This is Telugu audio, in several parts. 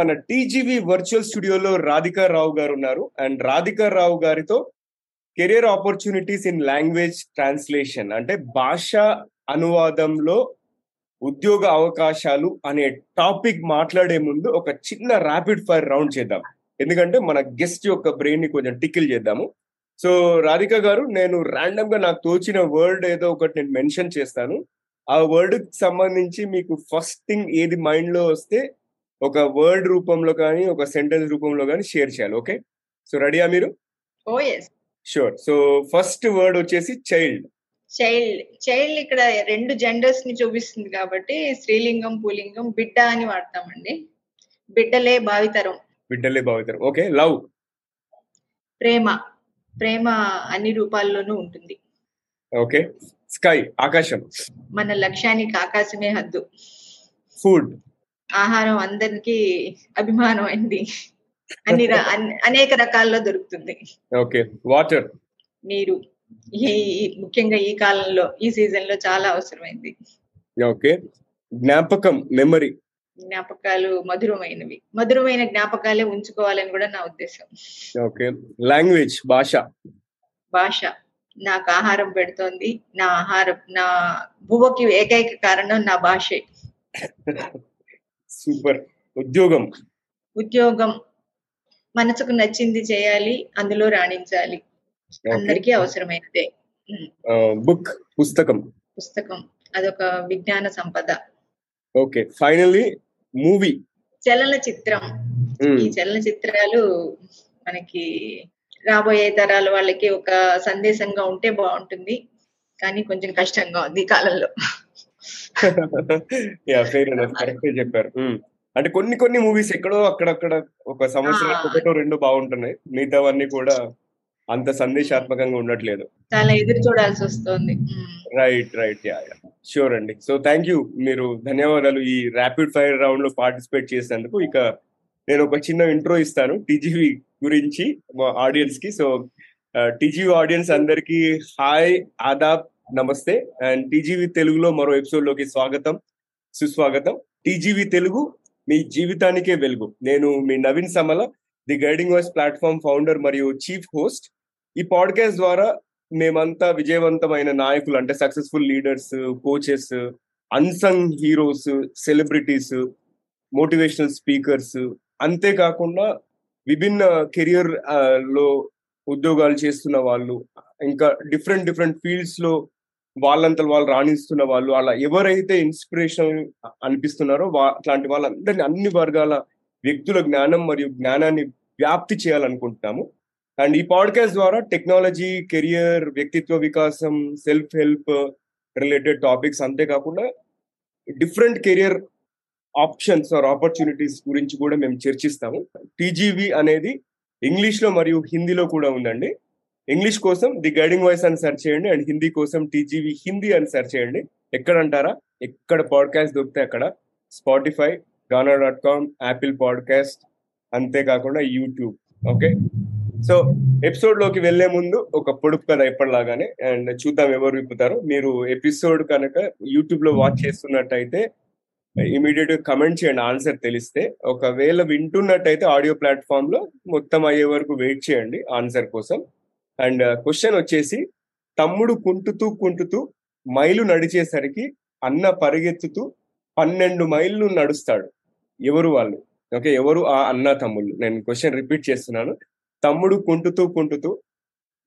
మన టీజీవి వర్చువల్ స్టూడియోలో రాధికా రావు గారు ఉన్నారు. అండ్ రాధికా రావు గారితో career opportunities in language translation అంటే భాష అనువాదంలో ఉద్యోగ అవకాశాలు అనే టాపిక్ మాట్లాడే ముందు ఒక చిన్న ర్యాపిడ్ ఫైర్ రౌండ్ చేద్దాం. ఎందుకంటే మన గెస్ట్ యొక్క బ్రెయిన్ని కొంచెం టికిల్ చేద్దాము. సో రాధిక గారు నేను ర్యాండమ్గా నాకు తోచిన వర్డ్ ఏదో ఒకటి నేను మెన్షన్ చేస్తాను. ఆ వర్డ్కి సంబంధించి మీకు ఫస్ట్ థింగ్ ఏది మైండ్లో వస్తే ఒక వర్డ్ రూపంలో కానీ ఒక సెంటెన్స్ రూపంలో కానీ షేర్ చేయాలి ఓకే సో రెడీయా మీరు? షూర్ సో ఫస్ట్ వర్డ్ వచ్చేసి చైల్డ్ చైల్డ్ చైల్డ్ ఇక్కడ రెండు జెండర్స్ని చూపిస్తుంది కాబట్టి స్త్రీలింగం పులింగం బిడ్డ అని వాడతామండి. బిడ్డలే భావితరం. బిడ్డలే భావితారు. ఓకే లవ్ ప్రేమ. ప్రేమ అన్ని రూపాల్లోనూ ఉంటుంది. ఓకే స్కై ఆకాశం. మన లక్ష్యానికి ఆకాశమే హద్దు. ఫుడ్ ఆహారం అందరికి అభిమానమైంది. అన్ని అనేక రకాల్లో దొరుకుతుంది. ఓకే. వాటర్. నీరు. ఈ ముఖ్యంగా ఈ కాలంలో ఈ సీజన్లో చాలా అవసరమైంది. ఓకే. జ్ఞాపకం మెమరీ. జ్ఞాపకాలు మధురమైనవి. మధురమైన జ్ఞాపకాలే ఉంచుకోవాలని కూడా నా ఉద్దేశం. ఓకే. లాంగ్వేజ్ భాష. భాష. నాకు ఆహారం పెడుతోంది. నా ఆహారం నా బువ్వకి ఏకైక కారణం నా భాషే. సూపర్. ఉద్యోగం. ఉద్యోగం. మనసుకు నచ్చింది చేయాలి అందులో రాణించాలి. అందరికీ అవసరమైనదే. బుక్ పుస్తకం. పుస్తకం. అదొక విజ్ఞాన సంపద. ఓకే. Finally movie. చలన చిత్రం ఈ చలన చిత్రాలు మనకి రాబోయే తరాల వాళ్ళకి ఒక సందేశంగా ఉంటే బాగుంటుంది. కానీ కొంచెం కష్టంగా ఉంది ఈ కాలంలో. యా ఫెయిర్ కరెక్ట్ చెప్పారు. Hmm. అంటే కొన్ని కొన్ని మూవీస్ ఎక్కడో అక్కడక్కడ ఒక సంవత్సరం. ఒకటో రెండు బాగుంటున్నాయి. మిగతావన్నీ కూడా అంత సందేశాత్మకంగా ఉండట్లేదు. చాలా ఎదురు చూడాల్సి వస్తుంది. రైట్ రైట్ యా షూర్ అండి. సో థ్యాంక్ యూ మీరు ధన్యవాదాలు ఈ ర్యాపిడ్ ఫైర్ రౌండ్లో పార్టిసిపేట్ చేసినందుకు. ఇక నేను ఒక చిన్న ఇంట్రో ఇస్తాను టీజీవి గురించి మా ఆడియన్స్కి. సో టీజీవి ఆడియన్స్ అందరికి హాయ్ ఆదాబ్ నమస్తే. అండ్ టీజీవి తెలుగులో మరో ఎపిసోడ్లోకి స్వాగతం సుస్వాగతం. టీజీవి తెలుగు మీ జీవితానికే వెలుగు. నేను మీ Naveen Samala the guiding voice platform founder మరియు చీఫ్ హోస్ట్. ఈ పాడ్కాస్ట్ ద్వారా మేమంతా విజయవంతమైన నాయకులు అంటే successful leaders coaches unsung heroes celebrities motivational speakers అంతేకాకుండా విభిన్న కెరియర్లో ఉద్యోగాలు చేస్తున్న వాళ్ళు ఇంకా డిఫరెంట్ డిఫరెంట్ ఫీల్డ్స్లో వాళ్ళంతా వాళ్ళు రాణిస్తున్న వాళ్ళు అలా ఎవరైతే ఇన్స్పిరేషన్ అనిపిస్తున్నారో వా- అట్లాంటి వాళ్ళందరినీ అన్ని వర్గాల వ్యక్తుల జ్ఞానం మరియు జ్ఞానాన్ని వ్యాప్తి చేయాలనుకుంటున్నాము. అండ్ ఈ పాడ్కాస్ట్ ద్వారా టెక్నాలజీ కెరియర్ వ్యక్తిత్వ వికాసం సెల్ఫ్ హెల్ప్ రిలేటెడ్ టాపిక్స్ అంతేకాకుండా different career options or opportunities గురించి కూడా మేము చర్చిస్తాము. టీజీవి అనేది ఇంగ్లీష్లో మరియు హిందీలో కూడా ఉందండి. ఇంగ్లీష్ కోసం ది గైడింగ్ వాయిస్ అని సెర్చ్ చేయండి అండ్ హిందీ కోసం టీజీవీ హిందీ అని సెర్చ్ చేయండి. ఎక్కడ అంటారా ఎక్కడ పాడ్కాస్ట్ దొరికితే అక్కడ. Spotify Gaana dot com Apple podcast అంతేకాకుండా యూట్యూబ్ ఓకే సో ఎపిసోడ్లోకి వెళ్ళే ముందు ఒక పొడుపు కథ ఎప్పటిలాగానే అండ్ చూద్దాం ఎవరు విప్పుతారు. మీరు ఎపిసోడ్ కనుక యూట్యూబ్లో వాచ్ చేస్తున్నట్టయితే ఇమీడియట్ కమెంట్ చేయండి ఆన్సర్ తెలిస్తే. ఒకవేళ వింటున్నట్టయితే ఆడియో ప్లాట్ఫామ్లో మొత్తం అయ్యే వరకు వెయిట్ చేయండి ఆన్సర్ కోసం. అండ్ క్వశ్చన్ వచ్చేసి తమ్ముడు కుంటుతూ కుంటుతూ మైలు నడిచేసరికి అన్న పరిగెత్తుతూ పన్నెండు మైళ్ళు నడుస్తాడు. ఎవరు వాళ్ళు? ఓకే ఎవరు ఆ అన్న తమ్ముళ్ళు? నేను క్వశ్చన్ రిపీట్ చేస్తున్నాను. తమ్ముడు కుంటుతూ కుంటుతూ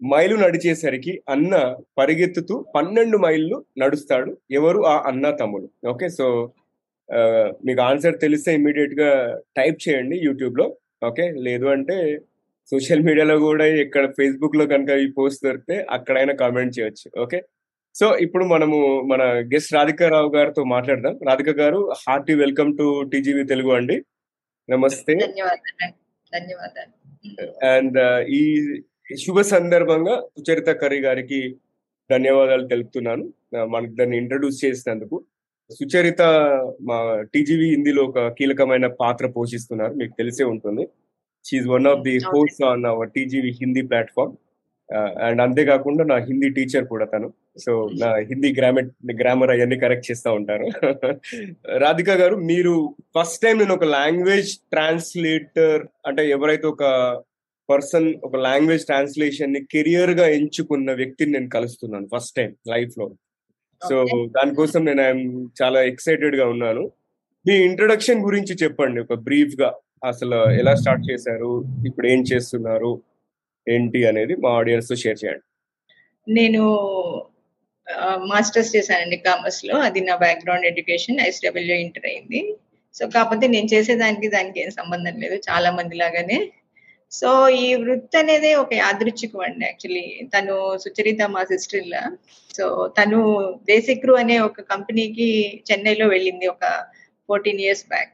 మైలు నడిచేసరికి అన్న పరిగెత్తుతూ పన్నెండు మైళ్ళు నడుస్తాడు. ఎవరు? ఆ అన్న తమ్ముడు. ఓకే సో మీకు ఆన్సర్ తెలిస్తే ఇమీడియట్గా టైప్ చేయండి యూట్యూబ్లో ఓకే లేదు అంటే సోషల్ మీడియాలో కూడా ఇక్కడ ఫేస్బుక్లో కనుక ఈ పోస్ట్ దొరికితే అక్కడైనా కామెంట్ చేయొచ్చు ఓకే? సో ఇప్పుడు మనము మన గెస్ట్ రాధికా రావు గారితో మాట్లాడదాం. Radhika garu hearty welcome to TGV Telugu అండి. నమస్తే. అండ్ ఈ శుభ సందర్భంగా సుచరిత కర్రీ గారికి ధన్యవాదాలు తెలుపుతున్నాను. మనకు దాన్ని ఇంట్రడ్యూస్ చేసినందుకు. సుచరిత మా టీజీవీ హిందీలో ఒక కీలకమైన పాత్ర పోషిస్తున్నారు. మీకు తెలిసే ఉంటుంది. She one of the. Host on our TGV Hindi platform and అంతేకాకుండా నా హిందీ టీచర్ కూడా తను సో నా హిందీ గ్రామర్ గ్రామర్ అవన్నీ కరెక్ట్ చేస్తూ ఉంటారు రాధిక గారు మీరు ఫస్ట్ టైం నేను ఒక లాంగ్వేజ్ ట్రాన్స్లేటర్ అంటే ఎవరైతే ఒక పర్సన్ ఒక లాంగ్వేజ్ ట్రాన్స్లేషన్ని కెరియర్గా ఎంచుకున్న వ్యక్తిని నేను కలుస్తున్నాను ఫస్ట్ టైం లైఫ్లో సో దానికోసం నేను చాలా ఎక్సైటెడ్గా ఉన్నాను మీ ఇంట్రొడక్షన్ గురించి చెప్పండి ఒక బ్రీఫ్గా అసలు ఎలా స్టార్ట్ చేశారు? ఇప్పుడు ఏం చేస్తున్నారు? ఏంటి అనేది మా ఆడియన్స్తో షేర్ చేయండి. నేను మాస్టర్స్ చేశానండి కామర్స్లో. అది నా బ్యాక్గ్రౌండ్ ఎడ్యుకేషన్ ఐస్డబ్ల్యూ ఇంటర్ అయింది. సో కాకపోతే నేను చేసేదానికి దానికి ఏం సంబంధం లేదు. చాలా మంది లాగానే. సో ఈ వృత్తి అనేది ఒక యాదృచ్ఛికం అండి యాక్చువల్లీ తను సుచరిత మా సిస్టర్ ఇలా సో తను దేశిక్రు అనే ఒక కంపెనీకి చెన్నైలో వెళ్ళింది ఒక ఫోర్టీన్ ఇయర్స్ బ్యాక్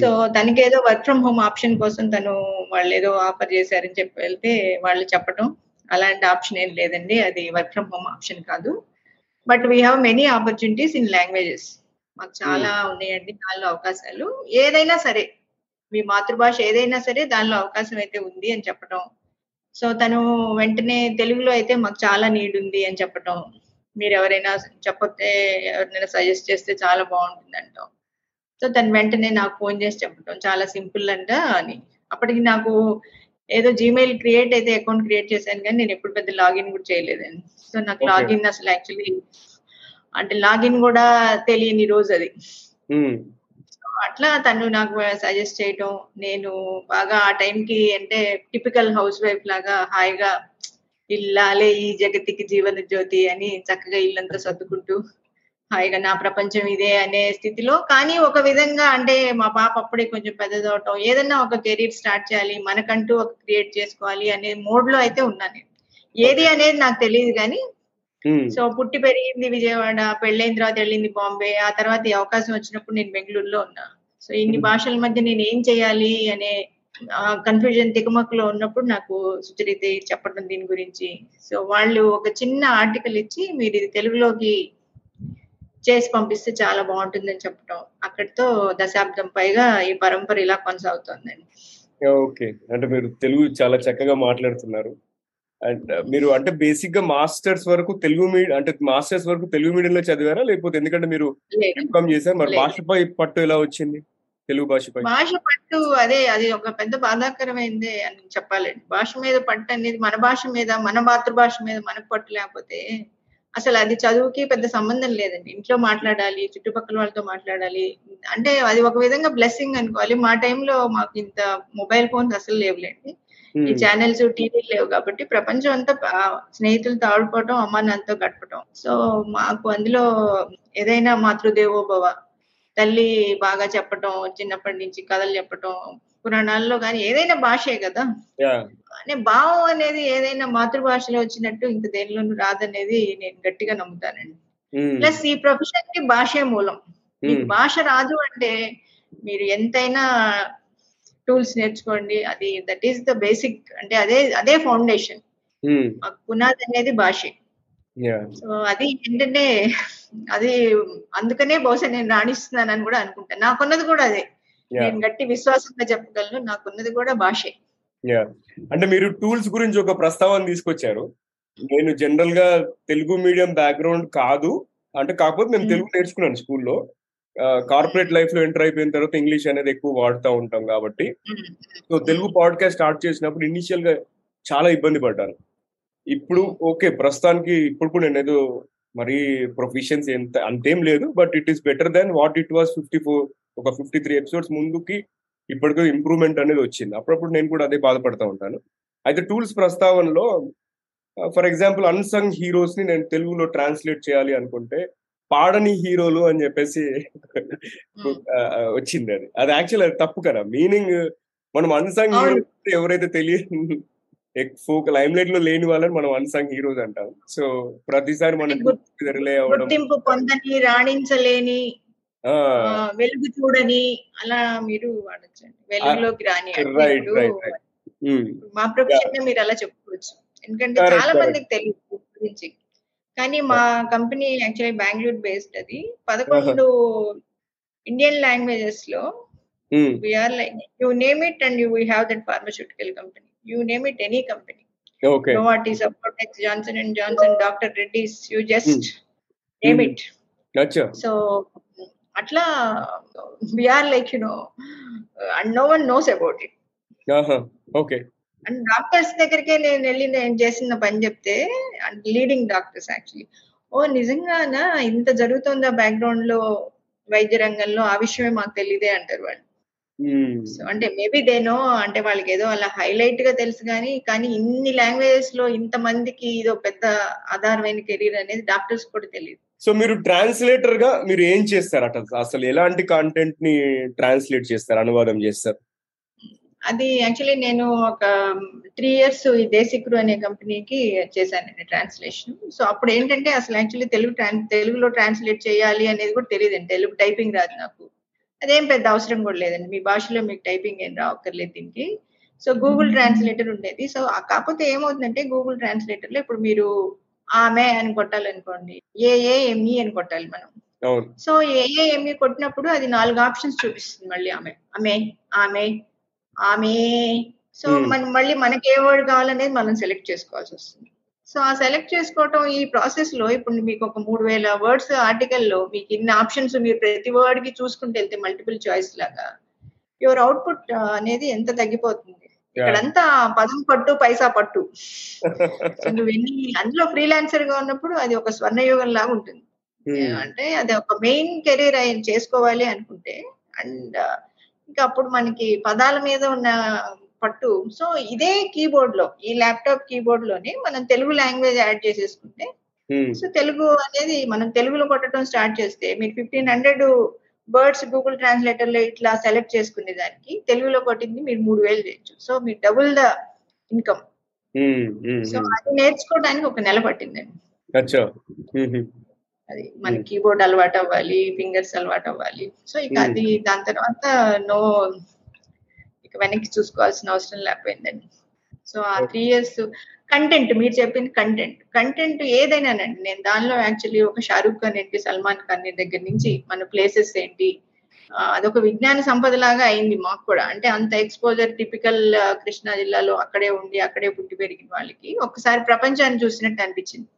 సో తనకి ఏదో వర్క్ ఫ్రమ్ హోమ్ ఆప్షన్ కోసం తను వాళ్ళు ఏదో ఆఫర్ చేశారని చెప్పి వెళ్తే వాళ్ళు చెప్పడం అలాంటి ఆప్షన్ ఏం లేదండి. అది వర్క్ ఫ్రమ్ హోమ్ ఆప్షన్ కాదు. But we have many opportunities in languages మాకు చాలా ఉన్నాయండి దానిలో అవకాశాలు. ఏదైనా సరే మీ మాతృభాష ఏదైనా సరే దానిలో అవకాశం అయితే ఉంది అని చెప్పటం. సో తను వెంటనే తెలుగులో అయితే మాకు చాలా నీడ్ ఉంది అని చెప్పటం. మీరు ఎవరైనా చెప్పతే ఎవరైనా సజెస్ట్ చేస్తే చాలా బాగుంటుంది అంటాం సో తను వెంటనే నాకు ఫోన్ చేసి చెప్పటం చాలా సింపుల్ అంట అని. అప్పటికి నాకు ఏదో జీమెయిల్ క్రియేట్ అయితే అకౌంట్ క్రియేట్ చేశాను కానీ నేను ఎప్పుడు పెద్ద లాగిన్ కూడా చేయలేదండి. సో నాకు లాగిన్ అసలు యాక్చువల్లీ అంటే లాగిన్ కూడా తెలియని రోజు అది. అట్లా తను నాకు సజెస్ట్ చేయటం. నేను బాగా ఆ టైంకి అంటే టిపికల్ హౌస్ వైఫ్ లాగా హాయిగా ఇల్లాలే ఈ జగతికి జీవన జ్యోతి అని చక్కగా ఇల్లంతా సర్దుకుంటూ హాయిగా నా ప్రపంచం ఇదే అనే స్థితిలో. కానీ ఒక విధంగా అంటే మా పాప అప్పుడే కొంచెం పెద్దదవటం ఏదన్నా ఒక కెరీర్ స్టార్ట్ చేయాలి మనకంటూ ఒక క్రియేట్ చేసుకోవాలి అనే మోడ్లో అయితే ఉన్నాను ఏది అనేది నాకు తెలియదు కానీ సో పుట్టి పెరిగింది విజయవాడ పెళ్ళైన తర్వాత వెళ్ళింది బాంబే ఆ తర్వాత ఈ అవకాశం వచ్చినప్పుడు నేను బెంగళూరులో ఉన్నా. సో ఇన్ని భాషల మధ్య నేను ఏం చేయాలి అనే కన్ఫ్యూజన్ తికమకలో ఉన్నప్పుడు నాకు సుచరిత చెప్పడం దీని గురించి. సో వాళ్ళు ఒక చిన్న ఆర్టికల్ ఇచ్చి మీరు ఇది తెలుగులోకి చేసి పంపిస్తే చాలా బాగుంటుందని చెప్పడం అక్కడితో దశాబ్దం పైగా ఈ పరంపర ఇలా కొనసాగుతోందండి. ఓకే. అంటే మీరు తెలుగు చాలా చక్కగా మాట్లాడుతున్నారు. అండ్ మీరు అంటే బేసిక్గా మాస్టర్స్ వరకు తెలుగు మీడియం అంటే మాస్టర్స్ వరకు తెలుగు మీడియంలో చదివారా? లేకపోతే ఎందుకంటే మీరు ఎంకామ్ చేశారు. మరి భాషపై పట్టు ఎలా వచ్చింది? తెలుగు భాషపై. భాష పట్టు అదే అది ఒక పెద్ద బాధాకరమైందే అని చెప్పాలండి. భాష మీద పట్టు అనేది మన భాష మీద మన మాతృభాష మీద మనకు పట్టు లేకపోతే అసలు అది చదువుకి పెద్ద సంబంధం లేదండి. ఇంట్లో మాట్లాడాలి చుట్టుపక్కల వాళ్ళతో మాట్లాడాలి. అంటే అది ఒక విధంగా బ్లెస్సింగ్ అనుకోవాలి. మా టైంలో మాకు ఇంత మొబైల్ ఫోన్స్ అసలు లేవులేండి. ఈ ఛానల్స్ టీవీ లేవు కాబట్టి ప్రపంచం అంతా స్నేహితులతో ఆడుకోవటం అమ్మ నాన్నతో గడపటం. సో మాకు అందులో ఏదైనా మాతృదేవోభవ తల్లి బాగా చెప్పటం చిన్నప్పటి నుంచి కథలు చెప్పటం పురాణాల్లో కానీ ఏదైనా భాషే కదా? అనే భావం అనేది ఏదైనా మాతృభాషలో వచ్చినట్టు ఇంక దేనిలోనూ రాదనేది నేను గట్టిగా నమ్ముతానండి. ప్లస్ ఈ ప్రొఫెషన్కి భాషే మూలం. మీకు భాష రాదు అంటే మీరు ఎంతైనా టూల్స్ నేర్చుకోండి అది దట్ ఈస్ ద బేసిక్ అంటే అదే అదే ఫౌండేషన్. పునాది అనేది భాషే. సో అది ఏంటంటే అది అందుకనే బహుశా నేను రాణిస్తున్నానని కూడా అనుకుంటాను నాకున్నది కూడా అదే. నేను గట్టి విశ్వాసంగా చెప్పగలను. నాకున్నది కూడా భాషే. అంటే మీరు టూల్స్ గురించి ఒక ప్రస్తావన తీసుకొచ్చారు. నేను జనరల్గా తెలుగు మీడియం బ్యాక్గ్రౌండ్ కాదు. అంటే కాకపోతే నేను తెలుగు నేర్చుకున్నాను స్కూల్లో. కార్పొరేట్ లైఫ్లో ఎంటర్ అయిపోయిన తర్వాత ఇంగ్లీష్ అనేది ఎక్కువ వాడుతూ ఉంటాం కాబట్టి. సో తెలుగు పాడ్కాస్ట్ స్టార్ట్ చేసినప్పుడు ఇనిషియల్గా చాలా ఇబ్బంది పడ్డాను. ఇప్పుడు ఓకే ప్రస్తుతానికి ఇప్పుడు కూడా నేను ఏదో మరీ ప్రొఫిషియన్సీ ఎంత అంతేం లేదు. But it is better than what it was fifty four ఒక ఫిఫ్టీ త్రీ ఎపిసోడ్స్ ముందుకి ఇప్పటికీ ఇంప్రూవ్మెంట్ అనేది వచ్చింది. అప్పుడప్పుడు నేను కూడా అదే బాధపడతా ఉంటాను. అయితే టూల్స్ ప్రస్తావనలో ఫర్ ఎగ్జాంపుల్ అన్సంగ్ హీరోస్ని నేను తెలుగులో ట్రాన్స్లేట్ చేయాలి అనుకుంటే పాడని హీరోలు అని చెప్పేసి వచ్చింది అది. అది యాక్చువల్ అది తప్పు కదా. మీనింగ్ మనం అన్సంగ్ హీరో ఎవరైతే తెలియదు ఫోక్ లైమ్ లైట్లో లేని వాళ్ళని మనం అన్సంగ్ హీరోస్ అంటాం. సో ప్రతిసారి మనం రిలే అవ్వడం రాణించలేని వెలుగు చూడని అలా మీరు వాడచ్చండి. వెలుగులోకి రాని మా ప్రొఫెషన్ మీరు అలా చెప్పుకోవచ్చు. ఎందుకంటే చాలా మందికి తెలియదు గురించి. కానీ మా కంపెనీ యాక్చువల్లీ బెంగళూరు బేస్డ్ అది. పదకొండు Indian లాంగ్వేజెస్లో we're like you name it and you have that pharmaceutical company you name it any company Novartis Johnson and Johnson doctor Reddy's you just name it so అట్లా we're like you know and no one knows about it okay. And doctors దగ్గరికే నేను వెళ్ళి నేను చేసిన పని చెప్తే లీడింగ్ డాక్టర్స్ యాక్చువల్లీ ఓ నిజంగానా ఇంత జరుగుతుందా బ్యాక్గ్రౌండ్లో వైద్య రంగంలో? ఆ విషయమే మాకు తెలియదే అంటారు వాళ్ళు. సో అంటే మేబీ దేనో అంటే వాళ్ళకి ఏదో అలా హైలైట్గా తెలుసు కానీ కానీ ఇన్ని లాంగ్వేజెస్లో ఇంత మందికి ఇదో పెద్ద ఆధారమైన కెరీర్ అనేది డాక్టర్స్ కూడా తెలియదు. సో మీరు ట్రాన్స్లేటర్గా మీరు ఏం చేస్తారట? అసలు ఎలాంటి కాంటెంట్ని ట్రాన్స్లేట్ చేస్తారు అనువాదం చేస్తారు? అది యాక్చువల్లీ నేను ఒక త్రీ ఇయర్స్ ఈ దేశిక్రు అనే కంపెనీకి చేశానండి ట్రాన్స్లేషన్ సో అప్పుడు ఏంటంటే అసలు యాక్చువల్లీ తెలుగు తెలుగులో ట్రాన్స్లేట్ చేయాలి అనేది కూడా తెలియదండి. తెలుగు టైపింగ్ రాదు నాకు. అదేం పెద్ద అవసరం కూడా లేదండి. మీ భాషలో మీకు టైపింగ్ ఏం రావక్కర్లేదు దీనికి. సో గూగుల్ ట్రాన్స్లేటర్ ఉండేది. సో కాకపోతే ఏమవుతుందంటే గూగుల్ ట్రాన్స్లేటర్లో ఇప్పుడు మీరు ఆమె అని కొట్టాలనుకోండి ఏ ఏ ఎంఈ అని కొట్టాలి మనం. సో ఏ ఏ ఎంఈ కొట్టినప్పుడు అది నాలుగు ఆప్షన్స్ చూపిస్తుంది మళ్ళీ ఆమె. ఆమె ఆమె ఆమె. సో మనం మళ్ళీ మనకి ఏ వర్డ్ కావాలనేది మనం సెలెక్ట్ చేసుకోవాల్సి వస్తుంది. సో ఆ సెలెక్ట్ చేసుకోవటం ఈ ప్రాసెస్లో ఇప్పుడు మీకు ఒక మూడు వేల వర్డ్స్ ఆర్టికల్లో మీకు ఇన్ని ఆప్షన్స్ మీరు ప్రతి వర్డ్కి చూసుకుంటే వెళ్తే మల్టిపుల్ చాయిస్ లాగా యువర్ అవుట్పుట్ అనేది ఎంత తగ్గిపోతుంది? ఇక్కడంతా పదం పట్టు పైసా పట్టు. నువ్వు ఎన్ని అందులో ఫ్రీలాన్సర్గా ఉన్నప్పుడు అది ఒక స్వర్ణయుగం లాగా ఉంటుంది అంటే అది ఒక మెయిన్ కెరీర్ ఆయన చేసుకోవాలి అనుకుంటే అండ్ ఇంకా అప్పుడు మనకి పదాల మీద ఉన్న పట్టు. సో ఇదే కీబోర్డ్లో ఈ ల్యాప్టాప్ కీబోర్డ్లోనే మనం తెలుగు లాంగ్వేజ్ యాడ్ చేసేసుకుంటే సో తెలుగు అనేది మనం తెలుగులో కొట్టడం స్టార్ట్ చేస్తే మీరు ఫిఫ్టీన్ హండ్రెడ్ వర్డ్స్ గూగుల్ ట్రాన్స్లేటర్లో ఇట్లా సెలెక్ట్ చేసుకునే దానికి తెలుగులో కొట్టింది మీరు మూడు వేలు చేయొచ్చు. సో మీరు డబుల్ ద ఇన్కమ్. సో అది నేర్చుకోవడానికి ఒక నెల పట్టిందండి. అది మన కీబోర్డ్ అలవాటు అవ్వాలి ఫింగర్స్ అలవాటు అవ్వాలి. సో ఇక అది దాని తర్వాత నో ఇక వెనక్కి చూసుకోవాల్సిన అవసరం లేకపోయిందండి. సో ఆ త్రీ ఇయర్స్ కంటెంట్ మీరు చెప్పిన కంటెంట్. కంటెంట్ ఏదైనానండి నేను దానిలో యాక్చువల్లీ ఒక షారూక్ ఖాన్ ఏంటి సల్మాన్ ఖాన్ దగ్గర నుంచి మన ప్లేసెస్ ఏంటి అదొక విజ్ఞాన సంపద లాగా అయింది మాకు కూడా. అంటే అంత ఎక్స్పోజర్ టిపికల్ కృష్ణా జిల్లాలో అక్కడే ఉండి అక్కడే పుట్టి పెరిగిన వాళ్ళకి ఒకసారి ప్రపంచాన్ని చూసినట్టు అనిపించింది.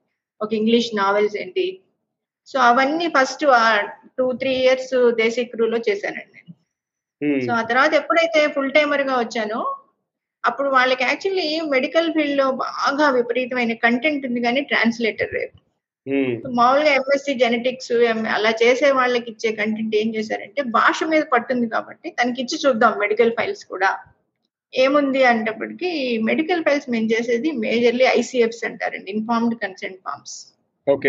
ఒక ఇంగ్లీష్ నావెల్స్ ఏంటి. సో అవన్నీ ఫస్ట్ టూ త్రీ ఇయర్స్ దేశీక్రూలో చేశానండి నేను. సో ఆ తర్వాత ఎప్పుడైతే ఫుల్ టైమర్గా వచ్చానో అప్పుడు వాళ్ళకి యాక్చువల్లీ మెడికల్ ఫీల్డ్లో బాగా విపరీతమైన కంటెంట్ ఉంది కానీ ట్రాన్స్లేటర్ లేదు. మామూలుగా ఎంఎస్సి జెనెటిక్స్ అలా చేసే వాళ్ళకి ఇచ్చే కంటెంట్ ఏం చేశారంటే భాష మీద పట్టుంది కాబట్టి తనకి ఇచ్చి చూద్దాం మెడికల్ ఫైల్స్ కూడా. ఏముంది అంటప్పటికి మెడికల్ ఫైల్స్ మేము చేసేది మేజర్లీ ఐసీఎఫ్స్ అంటారండి ఇన్ఫార్మ్డ్ కన్సెంట్ ఫార్మ్స్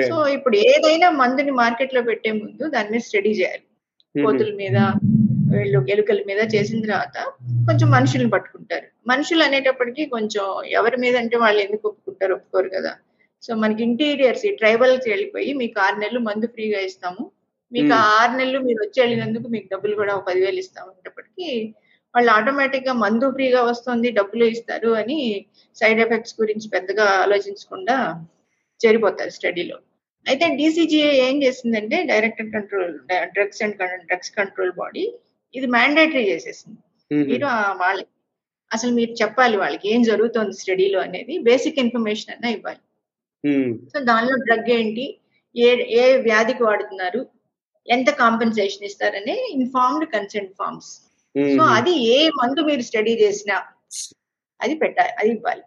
సో ఇప్పుడు ఏదైనా మందుని మార్కెట్లో పెట్టే ముందు దాని మీద స్టడీ చేయాలి. కోతుల మీద వీళ్ళు ఎలుకల మీద చేసిన తర్వాత కొంచెం మనుషుల్ని పట్టుకుంటారు. మనుషులు అనేటప్పటికి కొంచెం ఎవరి మీద అంటే వాళ్ళు ఎందుకు ఒప్పుకుంటారు ఒప్పుకోరు కదా. సో మనకి ఇంటీరియర్స్ ఈ ట్రైబల్స్ వెళ్ళిపోయి మీకు ఆరు నెలలు మందు ఫ్రీగా ఇస్తాము. మీకు ఆ ఆరు నెలలు మీరు వచ్చి వెళ్ళినందుకు మీకు డబ్బులు కూడా ఒక పదివేలు ఇస్తాము అనేటప్పటికి వాళ్ళు ఆటోమేటిక్గా మందు ఫ్రీగా వస్తుంది డబ్బులు ఇస్తారు అని సైడ్ ఎఫెక్ట్స్ గురించి పెద్దగా ఆలోచించకుండా చేరిపోతారు స్టడీలో. అయితే డీసీజీఏ ఏం చేసిందంటే director control drugs and drugs control body ఇది మ్యాండేటరీ చేసేసింది. మీరు వాళ్ళకి అసలు మీరు చెప్పాలి వాళ్ళకి ఏం జరుగుతుంది స్టడీలో అనేది బేసిక్ ఇన్ఫర్మేషన్ అన్నా ఇవ్వాలి. సో దానిలో డ్రగ్ ఏంటి ఏ ఏ వ్యాధికి వాడుతున్నారు ఎంత కాంపెన్సేషన్ ఇస్తారనే ఇన్ఫార్మ్డ్ కన్సెంట్ ఫార్మ్స్. సో అది ఏ మందు మీరు స్టడీ చేసినా అది పెట్టాలి అది ఇవ్వాలి.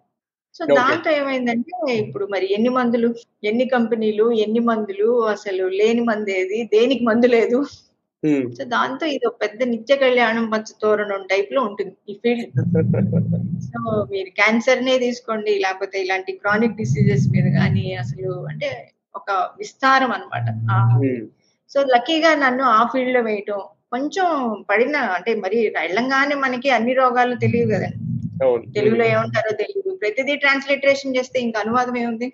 సో దాంతో ఏమైందంటే ఇప్పుడు మరి ఎన్ని మందులు ఎన్ని కంపెనీలు ఎన్ని మందులు అసలు లేని మందు ఏది దేనికి మందు లేదు. సో దాంతో ఇది ఒక పెద్ద నిత్య కళ్యాణం పచ్చ తోరణం టైప్లో ఉంటుంది ఈ ఫీల్డ్ సో మీరు క్యాన్సర్ నే తీసుకోండి లేకపోతే ఇలాంటి క్రానిక్ డిసీజెస్ మీద కానీ అసలు అంటే ఒక విస్తారం అనమాట సో లక్కీగా నన్ను ఆ ఫీల్డ్లో వేయటం కొంచెం పడిన అంటే మరి వెళ్ళంగానే మనకి అన్ని రోగాలు తెలియదు కదండి తెలుగులో ఏమంటారో తెలియదు. ప్రతిదీ ట్రాన్స్లిటరేషన్ చేస్తే ఇంకా అనువాదం ఏముంది?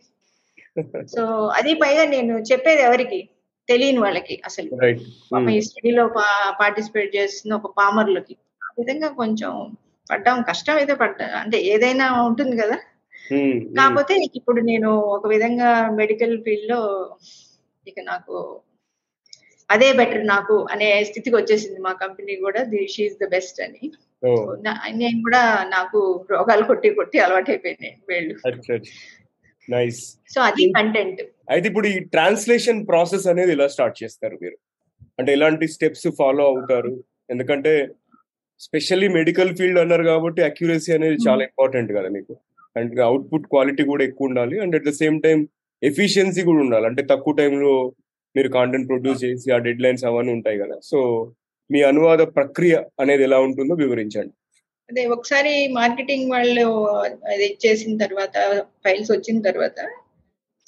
సో అది పైగా నేను చెప్పేది ఎవరికి? తెలియని వాళ్ళకి అసలు. పాప ఈ స్టడీలో పార్టిసిపేట్ చేస్తున్న ఒక పామర్లకి ఆ విధంగా కొంచెం పడ్డాం కష్టం అయితే పడ్డా అంటే ఏదైనా ఉంటుంది కదా. కాకపోతే ఇప్పుడు నేను ఒక విధంగా మెడికల్ ఫీల్డ్లో ఇక నాకు అదే బెటర్ నాకు అనే స్థితికి వచ్చేసింది మా కంపెనీ కూడా షీఈ్ ద బెస్ట్ అని. నా- నేను కూడా నాకు రోగాలు కొట్టి కొట్టి అలవాటు అయిపోయినాయి వేళ్ళు సో అది కంటెంట్ అయితే ఇప్పుడు ఈ ట్రాన్స్లేషన్ ప్రాసెస్ అనేది ఎలా స్టార్ట్ చేస్తారు మీరు. అంటే ఎలాంటి స్టెప్స్ ఫాలో అవుతారు? ఎందుకంటే స్పెషల్లీ మెడికల్ ఫీల్డ్ అన్నారు కాబట్టి అక్యురసీ అనేది చాలా ఇంపార్టెంట్ కదా మీకు. అండ్ అవుట్పుట్ క్వాలిటీ కూడా ఎక్కువ ఉండాలి. And at the same time efficiency కూడా ఉండాలి. అంటే తక్కువ టైంలో మీరు కాంటెంట్ ప్రొడ్యూస్ చేసి ఆ డెడ్ లైన్స్ అవన్నీ ఉంటాయి కదా. సో మీ అనువాద ప్రక్రియ అనేది ఎలా ఉంటుందో వివరించండి. అదే ఒకసారి మార్కెటింగ్ వాళ్ళు అది చేసిన తర్వాత ఫైల్స్ వచ్చిన తర్వాత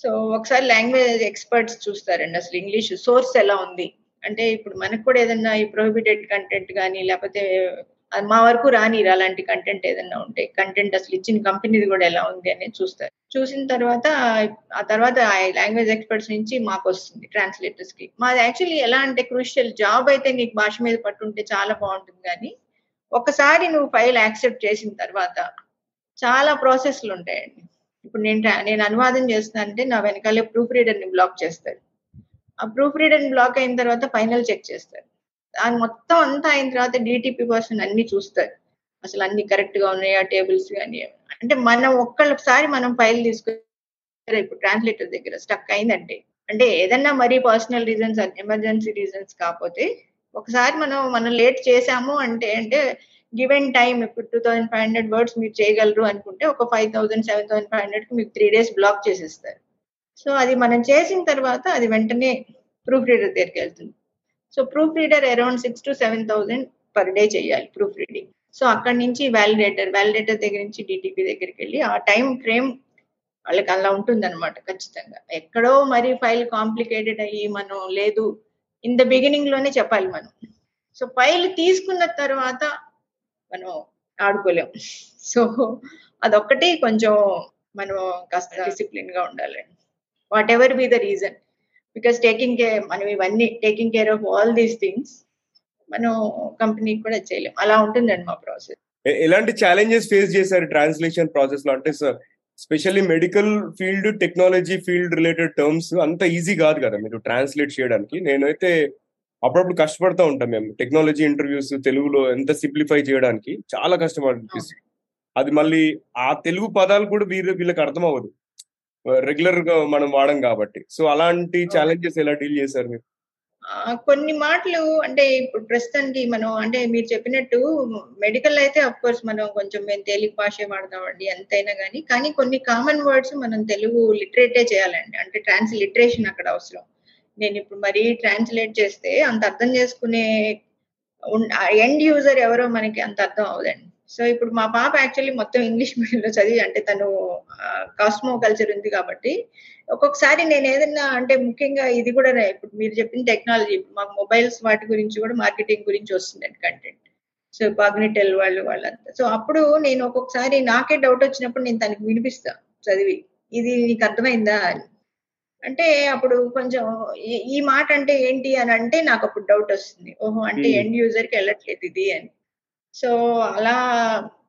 సో ఒకసారి లాంగ్వేజ్ ఎక్స్పర్ట్స్ చూస్తారండి. అసలు ఇంగ్లీష్ సోర్స్ ఎలా ఉంది? అంటే ఇప్పుడు మనకు కూడా ఏదన్నా ఈ ప్రొహిబిటెడ్ కంటెంట్ కానీ లేకపోతే అది మా వరకు రానిరు అలాంటి కంటెంట్ ఏదన్నా ఉంటే కంటెంట్ అసలు ఇచ్చిన కంపెనీది కూడా ఎలా ఉంది అనేది చూస్తారు. చూసిన తర్వాత ఆ తర్వాత ఆ లాంగ్వేజ్ ఎక్స్పర్ట్స్ నుంచి మాకు వస్తుంది ట్రాన్స్లేటర్స్కి. మాది యాక్చువల్లీ ఎలా అంటే క్రూషియల్ జాబ్ అయితే నీకు భాష మీద పట్టుంటే చాలా బాగుంటుంది కానీ ఒకసారి నువ్వు ఫైల్ యాక్సెప్ట్ చేసిన తర్వాత చాలా ప్రాసెస్లు ఉంటాయండి. ఇప్పుడు నేను నేను అనువాదం చేస్తానంటే నా వెనకాలే ప్రూఫ్ రీడర్ని బ్లాక్ చేస్తారు ఆ ప్రూఫ్ రీడర్ని బ్లాక్ అయిన తర్వాత ఫైనల్ చెక్ చేస్తారు దాని మొత్తం అంతా అయిన తర్వాత డిటిపి పర్సన్ అన్ని చూస్తారు అసలు అన్ని కరెక్ట్గా ఉన్నాయా టేబుల్స్ కానీ అంటే మనం ఒక్కసారి మనం ఫైల్ తీసుకుని ఇప్పుడు ట్రాన్స్లేటర్ దగ్గర స్టక్ అయిందంటే అంటే ఏదన్నా మరీ పర్సనల్ రీజన్స్ ఎమర్జెన్సీ రీజన్స్ కాకపోతే ఒకసారి మనం మనం లేట్ చేసాము అంటే అంటే గివెన్ టైం ఇప్పుడు two thousand five hundred words మీరు చేయగలరు అనుకుంటే ఒక five thousand seven thousand five హండ్రెడ్కి మీకు త్రీ డేస్ బ్లాక్ చేసేస్తారు. సో అది మనం చేసిన తర్వాత అది వెంటనే ప్రూఫ్ రీడర్ దగ్గరికి వెళ్తుంది. So proof reader around six to seven thousand per day చేయాలి ప్రూఫ్ రీడింగ్ సో అక్కడి నుంచి వ్యాలిడేటర్ వ్యాలిడేటర్ దగ్గర నుంచి డిటిపి దగ్గరికి వెళ్ళి ఆ టైం ఫ్రేమ్ వాళ్ళకి అలా ఉంటుంది అనమాట ఖచ్చితంగా. ఎక్కడో మరి ఫైల్ కాంప్లికేటెడ్ అయ్యి మనం లేదు. ఇన్ ద బిగినింగ్లోనే చెప్పాలి మనం. సో ఫైల్ తీసుకున్న తర్వాత మనం ఆడుకోలేం. సో అదొక్కటి కొంచెం మనం కాస్త డిసిప్లిన్గా ఉండాలండి. Whatever be the reason because taking care మనం ఇవన్నీ taking care of all these things మనం కంపెనీకి కూడా చేయలేం. అలా ఉంటుందండి మా ప్రాసెస్ ఎలాంటి ఛాలెంజెస్ ఫేస్ చేశారు ట్రాన్స్లేషన్ ప్రాసెస్లో? అంటే specially medical field technology field related terms అంత ఈజీ కాదు కదా మీరు ట్రాన్స్లేట్ చేయడానికి. నేనైతే అప్పుడప్పుడు కష్టపడతా ఉంటాం మేము. టెక్నాలజీ ఇంటర్వ్యూస్ తెలుగులో ఎంత సింప్లిఫై చేయడానికి చాలా కష్టం అనిపిస్తుంది అది మళ్ళీ ఆ తెలుగు పదాలు కూడా వీరు వీళ్ళకి అర్థం అవ్వదు రెగ్యులర్గా మనం వాడం కాబట్టి. సో అలాంటి ఛాలెంజెస్ ఎలా డీల్ చేశారు మీరు? కొన్ని మాటలు అంటే ఇప్పుడు ప్రస్తుతానికి మనం అంటే మీరు చెప్పినట్టు మెడికల్ అయితే అఫ్ కోర్స్ మనం కొంచెం మేము తేలిక భాషే వాడతామండి ఎంతైనా కానీ కానీ కొన్ని కామన్ వర్డ్స్ మనం తెలుగు లిటరేటే చేయాలండి. అంటే ట్రాన్స్లిటరేషన్ అక్కడ అవసరం. నేను ఇప్పుడు మరీ ట్రాన్స్లేట్ చేస్తే అంత అర్థం చేసుకునే ఎండ్ యూజర్ ఎవరో మనకి అంత అర్థం అవదండి సో ఇప్పుడు మా పాప యాక్చువల్లీ మొత్తం ఇంగ్లీష్ మీడియంలో చదివి అంటే తను కాస్మో కల్చర్ ఉంది కాబట్టి ఒక్కొక్కసారి నేను ఏదైనా అంటే ముఖ్యంగా ఇది కూడా ఇప్పుడు మీరు చెప్పిన టెక్నాలజీ మాకు మొబైల్స్ వాటి గురించి కూడా మార్కెటింగ్ గురించి వస్తుందండి కంటెంట్ సో కాగ్నిటెల్ వాళ్ళు వాళ్ళంతా. సో అప్పుడు నేను ఒక్కొక్కసారి నాకే డౌట్ వచ్చినప్పుడు నేను తనకి వినిపిస్తా చదివి. ఇది నీకు అర్థమైందా అని. అంటే అప్పుడు కొంచెం ఈ- మాట అంటే ఏంటి అని అంటే నాకు అప్పుడు డౌట్ వస్తుంది. ఓహో అంటే Hmm. ఎండ్ యూజర్కి వెళ్ళట్లేదు ఇది అని. సో అలా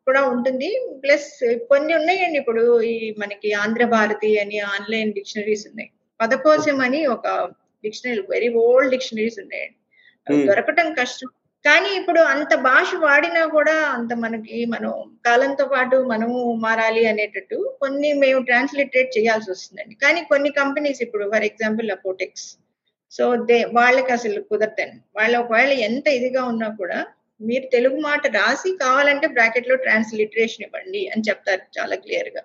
కూడా ఉంటుంది. ప్లస్ కొన్ని ఉన్నాయండి ఇప్పుడు ఈ మనకి ఆంధ్ర భారతి అని ఆన్లైన్ డిక్షనరీస్ ఉన్నాయి. పదకోశం అని ఒక డిక్షనరీ వెరీ ఓల్డ్ డిక్షనరీస్ ఉన్నాయండి. Hmm. దొరకటం కష్టం. కానీ ఇప్పుడు అంత భాష వాడినా కూడా అంత మనకి మనం కాలంతో పాటు మనము మారాలి అనేటట్టు కొన్ని మేము ట్రాన్స్లేటెడ్ చేయాల్సి వస్తుందండి. కానీ కొన్ని కంపెనీస్ ఇప్పుడు for example Apotex so they వాళ్ళకి అసలు కుదరదండి. వాళ్ళ ఒకవేళ ఎంత ఇదిగా ఉన్నా కూడా మీరు తెలుగు మాట రాసి కావాలంటే బ్రాకెట్లో ట్రాన్స్లిటరేషన్ ఇవ్వండి అని చెప్తారు చాలా క్లియర్గా.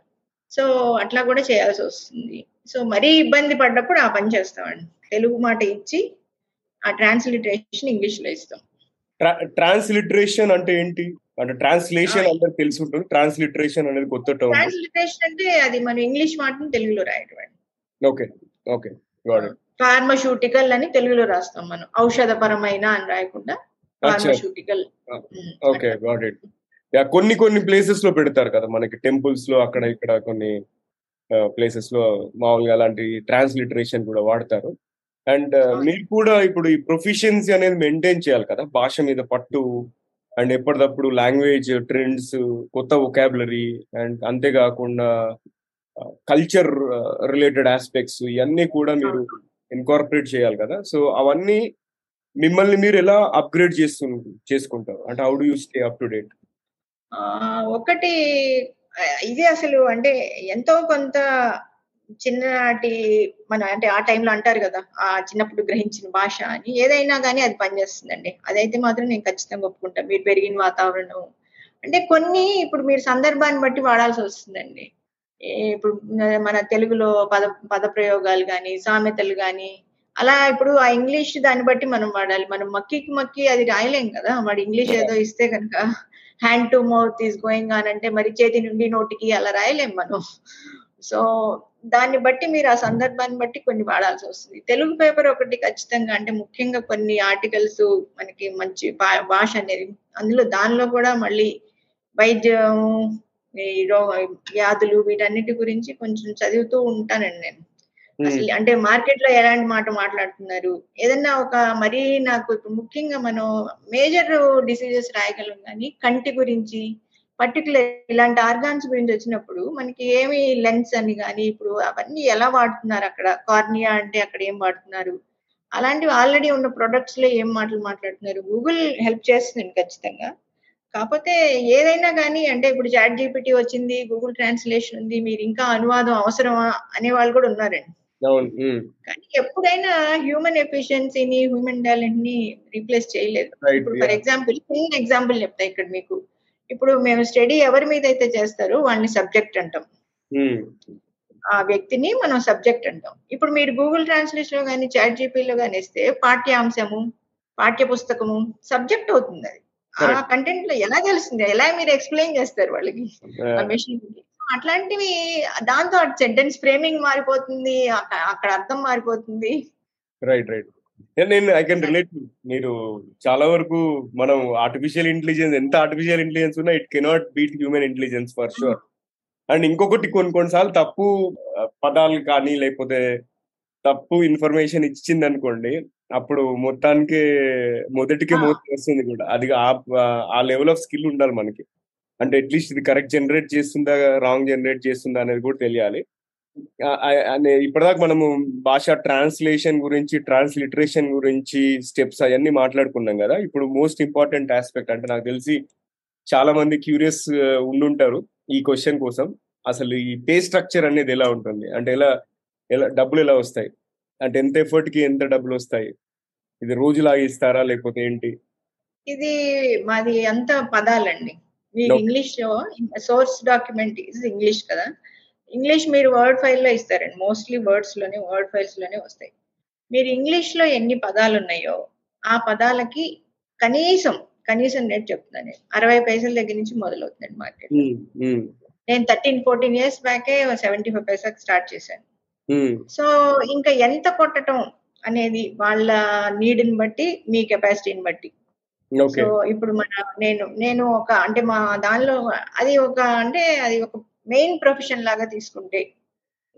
సో అట్లా కూడా చేయాల్సి వస్తుంది. సో మరీ ఇబ్బంది పడ్డప్పుడు ఆ పని చేస్తామండి. తెలుగు మాట ఇచ్చి ఆ ట్రాన్స్లిటరేషన్ ఇంగ్లీష్లో ఇస్తాం. ట్రాన్స్లిటరేషన్ అంటే ఏంటి? అంటే ట్రాన్స్లేషన్. అంటే తెలిసి ఉంటుంది. ట్రాన్స్లిటరేషన్ అనేది కొత్త టర్మ్ ట్రాన్స్లిటరేషన్ అంటే అది మనం ఇంగ్లీష్ మాటను తెలుగులో రాయటం ఓకే. ఓకే. ఫార్మస్యూటికల్ అని తెలుగులో రాస్తాం మనం. ఔషధపరమైన అని రాయకుండా pharmaceutical okay. Got it yeah కొన్ని కొన్ని ప్లేసెస్లో పెడతారు కదా మనకి. టెంపుల్స్లో అక్కడ ఇక్కడ కొన్ని ప్లేసెస్లో మామూలుగా అలాంటి ట్రాన్స్లిటరేషన్ కూడా వాడతారు. అండ్ అవును. మీరు కూడా ఇప్పుడు ఈ ప్రొఫిషియన్సీ అనేది మెయింటైన్ చేయాలి కదా? భాష మీద పట్టు అండ్ ఎప్పటికప్పుడు లాంగ్వేజ్ ట్రెండ్స్ కొత్త ఒకాబులరీ అండ్ అంతేకాకుండా కల్చర్ రిలేటెడ్ ఆస్పెక్ట్స్ ఇవన్నీ కూడా మీరు ఇన్కార్పొరేట్ చేయాలి కదా? సో అవన్నీ మిమ్మల్ని మీరు ఎలా అప్గ్రేడ్ చేస్తు చేసుకుంటారు? అంటే how do you stay up to date ఒకటి ఇది అసలు అంటే ఎంతో కొంత చిన్ననాటి మన అంటే ఆ టైంలో అంటారు కదా ఆ చిన్నప్పుడు గ్రహించిన భాష అని. ఏదైనా కానీ అది పనిచేస్తుందండి. అదైతే మాత్రం నేను ఖచ్చితంగా ఒప్పుకుంటాను మీరు పెరిగిన వాతావరణం. అంటే కొన్ని ఇప్పుడు మీరు సందర్భాన్ని బట్టి వాడాల్సి వస్తుందండి. ఇప్పుడు మన- తెలుగులో పద పద ప్రయోగాలు కానీ సామెతలు కానీ అలా ఇప్పుడు ఆ ఇంగ్లీష్ దాన్ని బట్టి మనం వాడాలి. మనం మక్కికి మక్కి అది రాయలేం కదా. వాడు ఇంగ్లీష్ ఏదో ఇస్తే కనుక hand to mouth is going on అంటే మరి చేతి నుండి నోటికి అలా రాయలేం మనం. సో దాన్ని బట్టి మీరు ఆ సందర్భాన్ని బట్టి కొన్ని వాడాల్సి వస్తుంది. తెలుగు పేపర్ ఒకటి ఖచ్చితంగా అంటే ముఖ్యంగా కొన్ని ఆర్టికల్స్ మనకి మంచి భాష అనేది అందులో దానిలో కూడా మళ్ళీ వైద్యం వ్యాధులు వీటన్నిటి గురించి కొంచెం చదువుతూ ఉంటానండి నేను. అసలు అంటే మార్కెట్లో ఎలాంటి మాట మాట్లాడుతున్నారు? ఏదన్నా ఒక మరీ నాకు ముఖ్యంగా మనం మేజర్ డిసీజెస్ రాయగలం కానీ కంటి గురించి పర్టికులర్ ఇలాంటి ఆర్గాన్స్ గురించి వచ్చినప్పుడు మనకి ఏమి లెన్స్ అని కానీ ఇప్పుడు అవన్నీ ఎలా వాడుతున్నారు అక్కడ? కార్నియా అంటే అక్కడ ఏం వాడుతున్నారు? అలాంటివి ఆల్రెడీ ఉన్న ప్రొడక్ట్స్లో ఏం మాటలు మాట్లాడుతున్నారు? గూగుల్ హెల్ప్ చేస్తుంది ఖచ్చితంగా. కాకపోతే ఏదైనా కానీ అంటే ఇప్పుడు చాట్ జీపీటీ వచ్చింది గూగుల్ ట్రాన్స్లేషన్ ఉంది మీరు ఇంకా అనువాదం అవసరమా అనే వాళ్ళు కూడా ఉన్నారండి. కానీ ఎప్పుడైనా హ్యూమన్ ఎఫిషియన్సీని హ్యూమన్ టాలెంట్ని రీప్లేస్ చేయలేదు. ఇప్పుడు. ఫర్ ఎగ్జాంపుల్ చిన్న ఎగ్జాంపుల్ చెప్తా ఇక్కడ మీకు. ఇప్పుడు మేము స్టడీ ఎవరి మీద అయితే చేస్తారో వాళ్ళని సబ్జెక్ట్ అంటాం. ఆ వ్యక్తిని మనం సబ్జెక్ట్ అంటాం. ఇప్పుడు మీరు గూగుల్ ట్రాన్స్లేషన్లో కానీ చాట్ జీపీలో కానీ ఇస్తే పాఠ్యాంశము పాఠ్య పుస్తకము సబ్జెక్ట్ అవుతుంది అది. ఆ. కంటెంట్లో ఎలా తెలుస్తుంది ఎలా మీరు ఎక్స్ప్లెయిన్ చేస్తారు వాళ్ళకి? ఆ, మెషిన్ అట్లాంటివి దాంతో సెంటెన్స్ ఫ్రేమింగ్ మారిపోతుంది అక్క- అక్కడ అర్థం మారిపోతుంది. Right right. నేను ఐ కెన్ రిలేట్ మీరు. చాలా వరకు మనం ఆర్టిఫిషియల్ ఇంటెలిజెన్స్ ఎంత ఆర్టిఫిషియల్ ఇంటెలిజెన్స్ ఉన్నా it cannot beat human intelligence for sure and ఇంకొకటి కొన్ని కొన్నిసార్లు తప్పు పదాలు కానీ లేకపోతే తప్పు ఇన్ఫర్మేషన్ ఇచ్చింది అనుకోండి అప్పుడు మొత్తానికి మొదటికే. మోసం వస్తుంది కూడా. అది ఆ- ఆ లెవెల్ ఆఫ్ స్కిల్ ఉండాలి మనకి. అంటే అట్లీస్ట్ ఇది కరెక్ట్ జనరేట్ చేస్తుందా రాంగ్ జనరేట్ చేస్తుందా అనేది కూడా తెలియాలి. ఇప్పటిదాకా మనము భాష ట్రాన్స్లేషన్ గురించి ట్రాన్స్లిటరేషన్ గురించి స్టెప్స్ అవన్నీ మాట్లాడుకున్నాం కదా. ఇప్పుడు మోస్ట్ ఇంపార్టెంట్ ఆస్పెక్ట్ అంటే నాకు తెలిసి చాలా మంది క్యూరియస్ ఉండుంటారు ఈ క్వశ్చన్ కోసం. అసలు ఈ పే స్ట్రక్చర్ అనేది ఎలా ఉంటుంది? అంటే ఎలా ఎలా డబ్బులు ఎలా వస్తాయి? అంటే ఎంత ఎఫర్ట్కి ఎంత డబ్బులు వస్తాయి? ఇది రోజులాగా ఇస్తారా? లేకపోతే ఏంటి? ఇది మాది అంత పదాలండి. మీరు. ఇంగ్లీష్లో సోర్స్ డాక్యుమెంట్ ఇస్ ఇంగ్లీష్ కదా. ఇంగ్లీష్ మీరు వర్డ్ ఫైల్లో ఇస్తారండి. మోస్ట్లీ వర్డ్స్లోనే వర్డ్ ఫైల్స్లోనే వస్తాయి. మీరు ఇంగ్లీష్లో ఎన్ని పదాలు ఉన్నాయో ఆ పదాలకి కనీసం కనీసం రేట్ చెప్తున్నాను నేను. అరవై పైసల దగ్గర నుంచి మొదలవుతుందండి మార్కెట్ నేను థర్టీన్ ఫోర్టీన్ ఇయర్స్ బ్యాకే సెవెంటీ ఫైవ్ పైసాకి స్టార్ట్ చేశాను. సో ఇంకా ఎంత కొట్టడం అనేది వాళ్ళ నీడ్ని బట్టి మీ కెపాసిటీని బట్టి. సో ఇప్పుడు మన నేను నేను ఒక అంటే మా దానిలో అది ఒక అంటే అది ఒక మెయిన్ ప్రొఫెషన్ లాగా తీసుకుంటే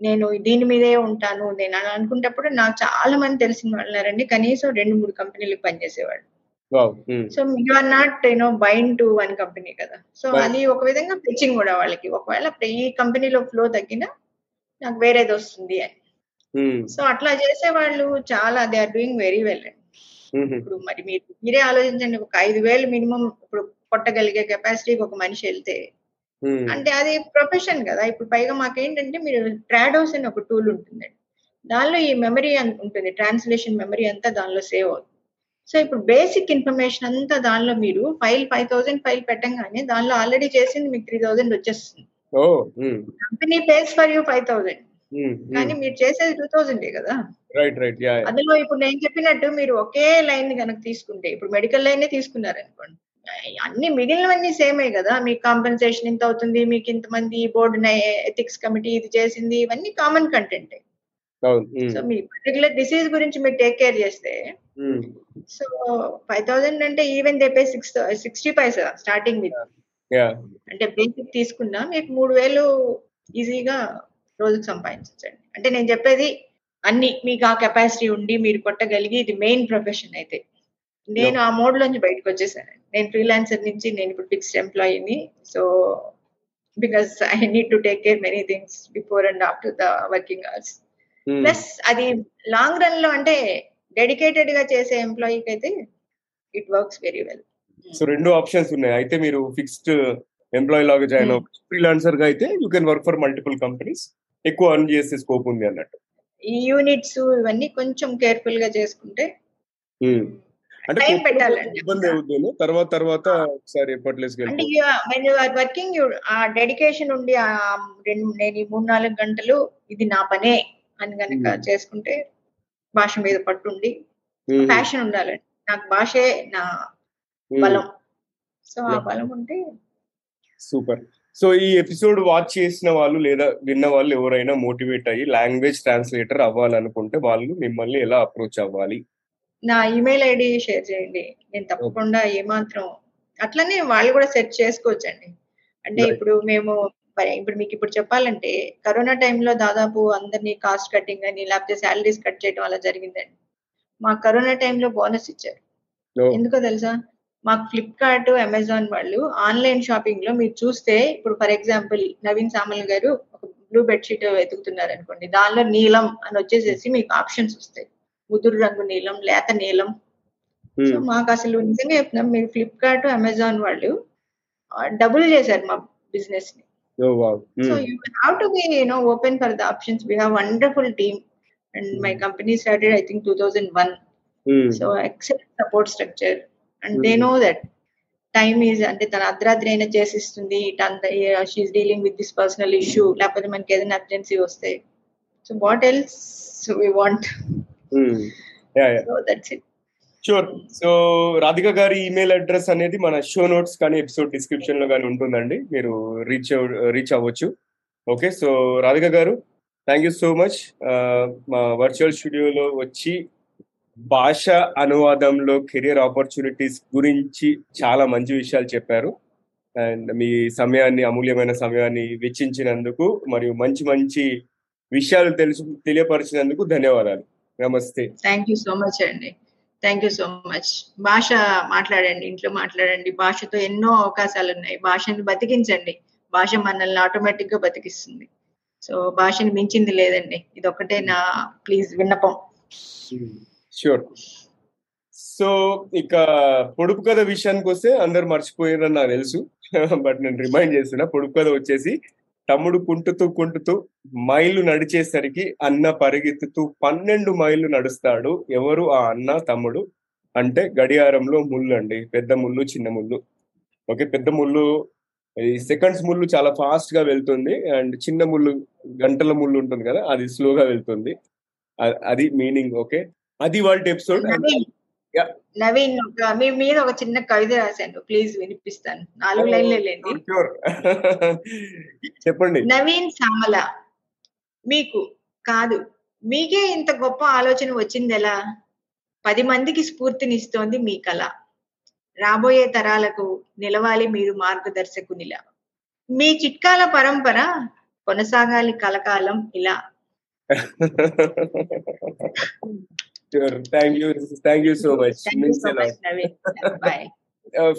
నేను దీని మీదే ఉంటాను నేను అలా అనుకున్నప్పుడు నాకు చాలా మంది తెలిసిన వాళ్ళు ఉన్నారండి కనీసం రెండు మూడు కంపెనీలకు ఉమ్, so you are not you know bind to one company కదా. సో. అది ఒక విధంగా పిచ్చింగ్ కూడా వాళ్ళకి. ఒకవేళ ఈ కంపెనీలో ఫ్లో తగ్గినా నాకు వేరేది వస్తుంది అని. సో అట్లా చేసే వాళ్ళు చాలా they are doing very well అండి. ఇప్పుడు మరి మీరు మీరే ఆలోచించండి. ఒక ఐదు వేలు మినిమం ఇప్పుడు కొట్టగలిగే కెపాసిటీకి ఒక మనిషి వెళ్తే అంటే అది ప్రొఫెషన్ కదా. ఇప్పుడు పైగా మాకేంటంటే మీరు ట్రాడోస్ అని ఒక టూల్ ఉంటుందండి. దానిలో ఈ మెమరీ ఉంటుంది. ట్రాన్స్లేషన్ మెమరీ అంతా దానిలో సేవ్ అవుతుంది. సో ఇప్పుడు బేసిక్ ఇన్ఫర్మేషన్ అంతా దానిలో మీరు ఫైల్ ఫైవ్ థౌసండ్ ఫైల్ పెట్టంగానే దానిలో ఆల్రెడీ చేసింది మీకు త్రీ థౌసండ్ వచ్చేస్తుంది. Company pays for you five thousand కానీ మీరు చేసేది టూ థౌసండే కదా. రైట్ రైట్ అందులో ఇప్పుడు నేను చెప్పినట్టు మీరు ఒకే లైన్ కనుక తీసుకుంటే ఇప్పుడు మెడికల్ లైనే తీసుకున్నారు అనుకోండి అన్ని మిగిలినవన్నీ సేమే కదా. మీకు కాంపెన్సేషన్ ఇంత అవుతుంది మీకు ఇంతమంది బోర్డు ఎథిక్స్ కమిటీ ఇది చేసింది ఇవన్నీ కామన్ కంటెంట్ సో మీ పర్టికులర్ డిసీజ్ గురించి మీరు టేక్ కేర్ చేస్తే సో ఫైవ్ థౌసండ్ అంటే even they pay six sixty paisa starting with అంటే బేసిక్ తీసుకున్నా మీకు మూడు వేలు ఈజీగా రోజుకు సంపాదించండి అంటే నేను చెప్పేది అన్ని మీకు ఆ కెపాసిటీ ఉండి మీరు కొట్టగలిగి ఇది మెయిన్ ప్రొఫెషన్ అయితే. నేను ఆ మోడ్ లోంచి బయటకు వచ్చేసాను నేను ఫ్రీలాన్సర్ నుంచి నేను ఇప్పుడు fixed ఎంప్లాయీని so because I need to take care many things before and after the working hours plus అది లాంగ్ రన్లో అంటే డెడికేటెడ్గా చేసే ఎంప్లాయీకి అయితే it works very well so రెండు ఆప్షన్స్ ఉన్నాయి. అయితే మీరు ఫిక్స్డ్ ఎంప్లాయీ లాగా జాయిన్ Hmm. అవ్వచ్చు. ఫ్రీలాన్సర్గా అయితే you can work for multiple companies ఎక్కువ అర్న్ చేసే స్కోప్ ఉంది అన్నట్టు. ఈ యూనిట్స్ ఇవన్నీ కొంచెం కేర్ఫుల్గా చేసుకుంటే Hmm. అంటే. ఇబ్బంది అవుతుంది తర్వాత తర్వాత ఒకసారి ఎఫర్ట్లెస్ అంటే వెన్ యు ఆర్ వర్కింగ్ ఆ డెడికేషన్ ఉండి ఆ రెండు నేను మూడు నాలుగు గంటలు ఇది నా పనే అని గనక Hmm. చేసుకుంటే భాష మీద పట్టుండి ప్యాషన్ ఉండాలండి. నాకు భాషే నా బలం. సో ఆ. బలం ఉంటే సూపర్ సో ఈ ఎపిసోడ్ వాచ్ చేసిన వాళ్ళు లేదా విన్న వాళ్ళు ఎవరైనా మోటివేట్ అయ్యి లాంగ్వేజ్ ట్రాన్స్లేటర్ అవ్వాలనుకుంటే వాళ్ళు మిమ్మల్ని ఎలా అప్రోచ్ అవ్వాలి? నా ఇమెయిల్ ఐడి షేర్ చేయండి. నేను తప్పకుండా ఏమాత్రం అట్లనే వాళ్ళు కూడా సెట్ చేసుకోవచ్చండి. అంటే. ఇప్పుడు మేము ఇప్పుడు మీకు ఇప్పుడు చెప్పాలంటే కరోనా టైంలో దాదాపు అందరినీ కాస్ట్ కట్టింగ్ అని లేకపోతే శాలరీస్ కట్ చేయడం అలా జరిగిందండి. మా కరోనా టైంలో బోనస్ ఇచ్చారు. ఎందుకో తెలుసా? మాకు ఫ్లిప్కార్ట్ అమెజాన్ వాళ్ళు ఆన్లైన్ షాపింగ్లో మీరు చూస్తే ఇప్పుడు ఫర్ ఎగ్జాంపుల్ నవీన్ సామల్ గారు ఒక బ్లూ బెడ్షీట్ వెతుకుతున్నారు అనుకోండి దానిలో నీలం అని వచ్చేసేసి మీకు ఆప్షన్స్ వస్తాయి. ముదురు రంగు నీలం లేత నీలం. So Hmm. మాకు అసలు నిజంగా చెప్తున్నాం మీరు ఫ్లిప్కార్ట్ అమెజాన్ వాళ్ళు డబుల్ చేశారు మా బిజినెస్ని. So. You have to be you know open for the options we have wonderful team and my company started I think two thousand one. So excellent support structure and they. No that time is అంటే తన అర్ధరాత్రి అయినా చేసిస్తుంది she's dealing with this personal issue లేకపోతే మనకి ఏదైనా అర్జెన్సీ వస్తాయి so what else we want sure so Radhika garu email address అనేది మన షో నోట్స్ కానీ ఎపిసోడ్ డిస్క్రిప్షన్లో కానీ ఉంటుందండి. మీరు రీచ్ రీచ్ అవ్వచ్చు. Okay so Radhika garu thank you so much మా వర్చువల్ స్టూడియోలో వచ్చి భాష అనువాదంలో కెరియర్ ఆపర్చునిటీస్ గురించి చాలా మంచి విషయాలు చెప్పారు. అండ్ మీ సమయాన్ని అమూల్యమైన సమయాన్ని వెచ్చించినందుకు మరియు మంచి మంచి విషయాలు తెలుసు తెలియపరిచినందుకు ధన్యవాదాలు. నమస్తే. థ్యాంక్ యూ సో మచ్ అండి. థ్యాంక్ యూ సో మచ్ భాష మాట్లాడండి ఇంట్లో మాట్లాడండి. భాషతో ఎన్నో అవకాశాలు ఉన్నాయి భాషని బతికించండి. భాష మనల్ని ఆటోమేటిక్గా బతికిస్తుంది. సో భాషని మించింది లేదండి. ఇది ఒకటే నా ప్లీజ్ విన్నపం. షూర్ సో ఇక పొడుపు కథ విషయానికి వస్తే అందరు మర్చిపోయారని నాకు తెలుసు. బట్ నేను రిమైండ్ చేస్తున్నా పొడుపు కథ వచ్చేసి తమ్ముడు కుంటుతూ కుంటుతూ మైళ్ళు నడిచేసరికి అన్న పరిగెత్తుతూ పన్నెండు మైళ్ళు నడుస్తాడు. ఎవరు ఆ అన్న తమ్ముడు? అంటే గడియారంలో ముళ్ళు అండి. పెద్ద ముళ్ళు చిన్న ముళ్ళు. ఓకే పెద్ద ముళ్ళు. ఈ సెకండ్స్ ముళ్ళు చాలా ఫాస్ట్గా వెళ్తుంది. అండ్ చిన్న ముళ్ళు గంటల ముళ్ళు ఉంటుంది కదా అది స్లోగా వెళ్తుంది. అది మీనింగ్ ఓకే. అది వాళ్ళ ఎపిసోడ్. నవీన్ ఒక మీ మీద ఒక చిన్న కవిత రాశాను ప్లీజ్ వినిపిస్తాను. నాలుగు లైన్లే లేండి. చెప్పండి. నవీన్ సామల మీకు కాదు మీకే ఇంత గొప్ప ఆలోచన వచ్చింది ఎలా పది మందికి స్ఫూర్తినిస్తోంది మీ కళ. రాబోయే తరాలకు నిలవాలి మీరు మార్గదర్శకునిలా. మీ చిట్కాల పరంపర కొనసాగాలి కలకాలం ఇలా. Thank you thank you so much bye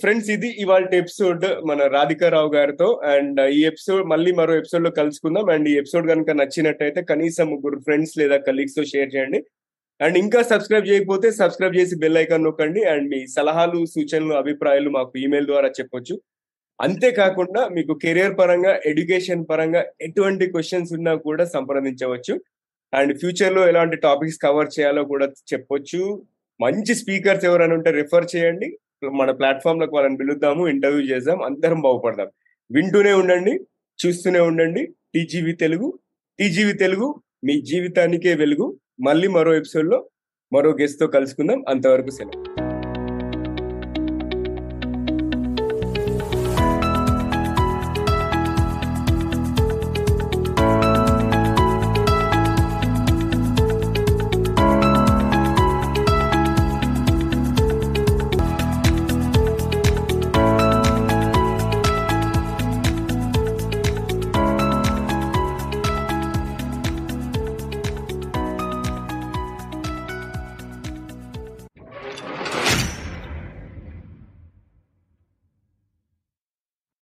friends ఇది ఇవాళ ఎపిసోడ్ మన రాధికారావు గారితో అండ్ ఈ ఎపిసోడ్ మళ్ళీ మరో ఎపిసోడ్లో కలుసుకుందాం. అండ్ ఈ ఎపిసోడ్ కనుక నచ్చినట్టయితే కనీసం ముగ్గురు ఫ్రెండ్స్ లేదా కలీగ్స్తో షేర్ చేయండి. అండ్ ఇంకా సబ్స్క్రైబ్ చేయకపోతే సబ్స్క్రైబ్ చేసి బెల్ ఐకాన్ నొక్కండి. అండ్ మీ సలహాలు సూచనలు అభిప్రాయాలు మాకు ఈమెయిల్ ద్వారా చెప్పొచ్చు. అంతేకాకుండా మీకు కెరియర్ పరంగా ఎడ్యుకేషన్ పరంగా ఎటువంటి క్వశ్చన్స్ ఉన్నా కూడా సంప్రదించవచ్చు. అండ్ ఫ్యూచర్లో ఎలాంటి టాపిక్స్ కవర్ చేయాలో కూడా చెప్పొచ్చు. మంచి స్పీకర్స్ ఎవరైనా ఉంటే రిఫర్ చేయండి. మన ప్లాట్ఫామ్లకు వాళ్ళని పిలుద్దాము ఇంటర్వ్యూ చేద్దాం అందరం బాగుపడదాం. వింటూనే ఉండండి చూస్తూనే ఉండండి. టీజీవి తెలుగు టీజీవి తెలుగు మీ జీవితానికే వెలుగు. మళ్ళీ మరో ఎపిసోడ్లో మరో గెస్ట్తో కలుసుకుందాం. అంతవరకు సెలవు.